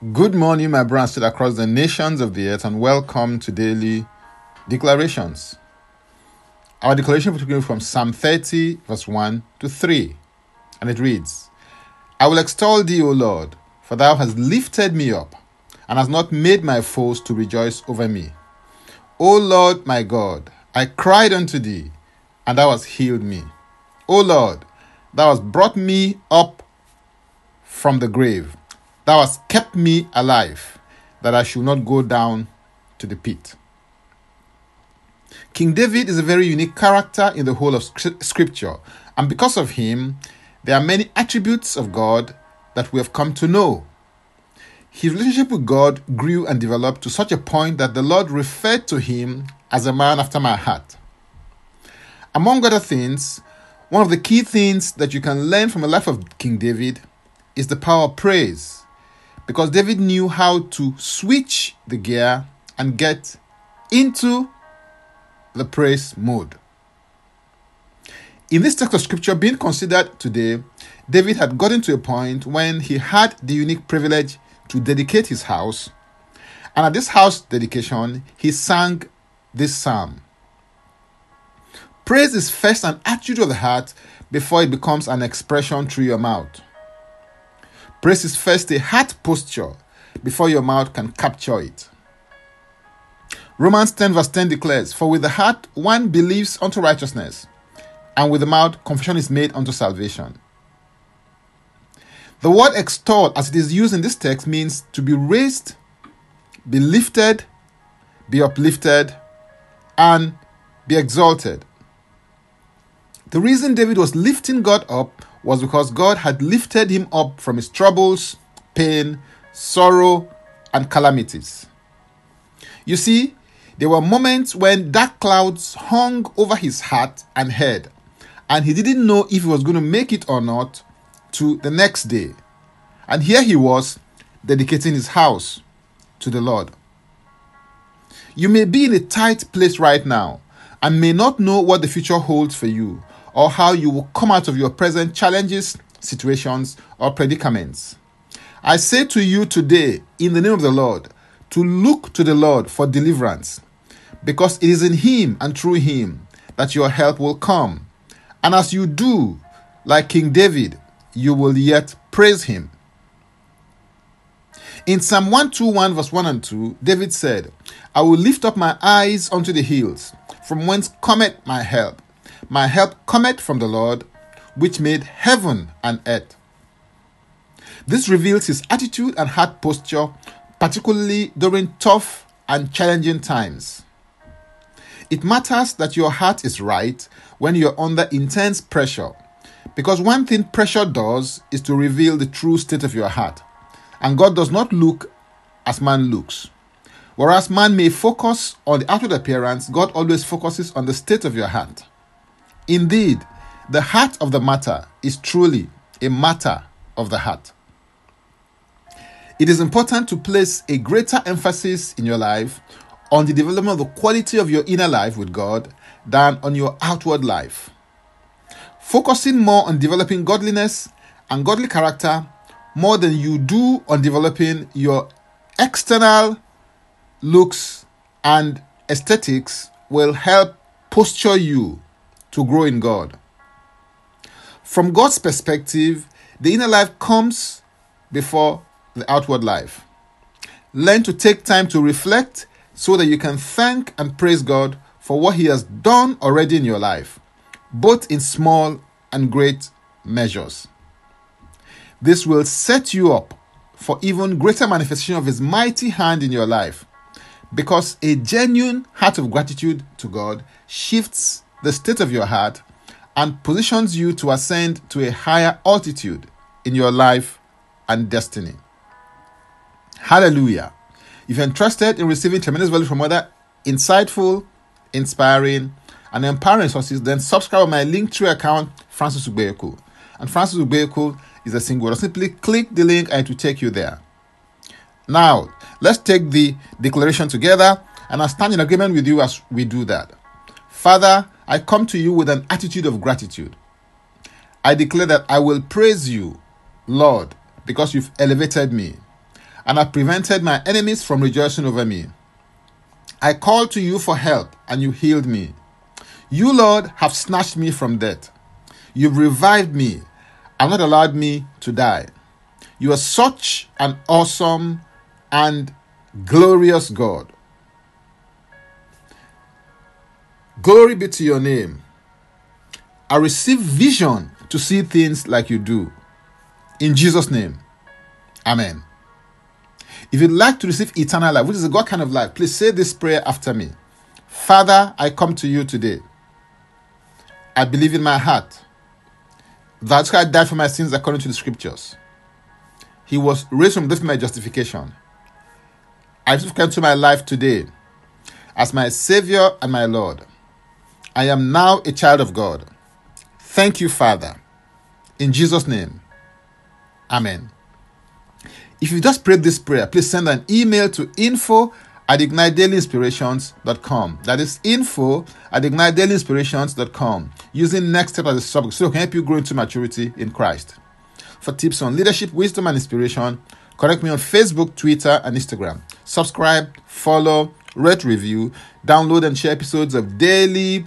Good morning, my brothers across the nations of the earth, and welcome to daily declarations. Our declaration will be from Psalm 30, verse 1 to 3, and it reads I will extol thee, O Lord, for thou hast lifted me up, and hast not made my foes to rejoice over me. O Lord my God, I cried unto thee, and thou hast healed me. O Lord, thou hast brought me up from the grave Thou hast kept me alive, that I should not go down to the pit. King David is a very unique character in the whole of Scripture, and because of him, there are many attributes of God that we have come to know. His relationship with God grew and developed to such a point that the Lord referred to him as a man after my heart. Among other things, one of the key things that you can learn from the life of King David is the power of praise because David knew how to switch the gear and get into the praise mode. In this text of scripture being considered today, David had gotten to a point when he had the unique privilege to dedicate his house. And at this house dedication, he sang this psalm. Praise is first an attitude of the heart before it becomes an expression through your mouth. Praise is first a heart posture before your mouth can capture it. Romans 10, verse 10 declares, For with the heart one believes unto righteousness, and with the mouth confession is made unto salvation. The word extol, as it is used in this text, means to be raised, be lifted, be uplifted, and be exalted. The reason David was lifting God up was because God had lifted him up from his troubles, pain, sorrow, and calamities. You see, there were moments when dark clouds hung over his heart and head, and he didn't know if he was going to make it or not to the next day. And here he was dedicating his house to the Lord. You may be in a tight place right now and may not know what the future holds for you or how you will come out of your present challenges, situations, or predicaments. I say to you today, in the name of the Lord, to look to the Lord for deliverance, because it is in Him and through Him that your help will come. And as you do, like King David, you will yet praise Him. In Psalm 121, verse 1 and 2, David said, I will lift up my eyes unto the hills, from whence cometh my help. My help cometh from the Lord, which made heaven and earth. This reveals his attitude and heart posture, particularly during tough and challenging times. It matters that your heart is right when you're under intense pressure, because one thing pressure does is to reveal the true state of your heart. And God does not look as man looks. Whereas man may focus on the outward appearance, God always focuses on the state of your heart. Indeed, the heart of the matter is truly a matter of the heart. It is important to place a greater emphasis in your life on the development of the quality of your inner life with God than on your outward life. Focusing more on developing godliness and godly character more than you do on developing your external looks and aesthetics will help posture you to grow in God. From God's perspective, the inner life comes before the outward life. Learn to take time to reflect so that you can thank and praise God for what He has done already in your life, both in small and great measures. This will set you up for even greater manifestation of His mighty hand in your life because a genuine heart of gratitude to God shifts the state of your heart and positions you to ascend to a higher altitude in your life and destiny. Hallelujah. If you're interested in receiving tremendous value from other insightful, inspiring, and empowering resources, then subscribe to my Linktree account, Francis Ubeku. And Francis Ubeku is a single. Simply click the link and it will take you there. Now, let's take the declaration together, and I stand in agreement with you as we do that. Father, I come to you with an attitude of gratitude. I declare that I will praise you, Lord, because you've elevated me. and have prevented my enemies from rejoicing over me. I called to you for help, and you healed me. You, Lord, have snatched me from death. You've revived me and not allowed me to die. You are such an awesome and glorious God. Glory be to your name. I receive vision to see things like you do. In Jesus' name. Amen. If you'd like to receive eternal life, which is a God kind of life, please say this prayer after me. Father, I come to you today. I believe in my heart that God died for my sins according to the scriptures. He was raised from death for my justification. I receive into my life today as my Savior and my Lord. I am now a child of God. Thank you, Father. In Jesus' name, Amen. If you just prayed this prayer, please send an email to info at ignitedailyinspirations.com. That is info at ignitedailyinspirations.com using next step as a subject so it can help you grow into maturity in Christ. For tips on leadership, wisdom, and inspiration, connect me on Facebook, Twitter, and Instagram. Subscribe, follow, rate, review, download, and share episodes of Daily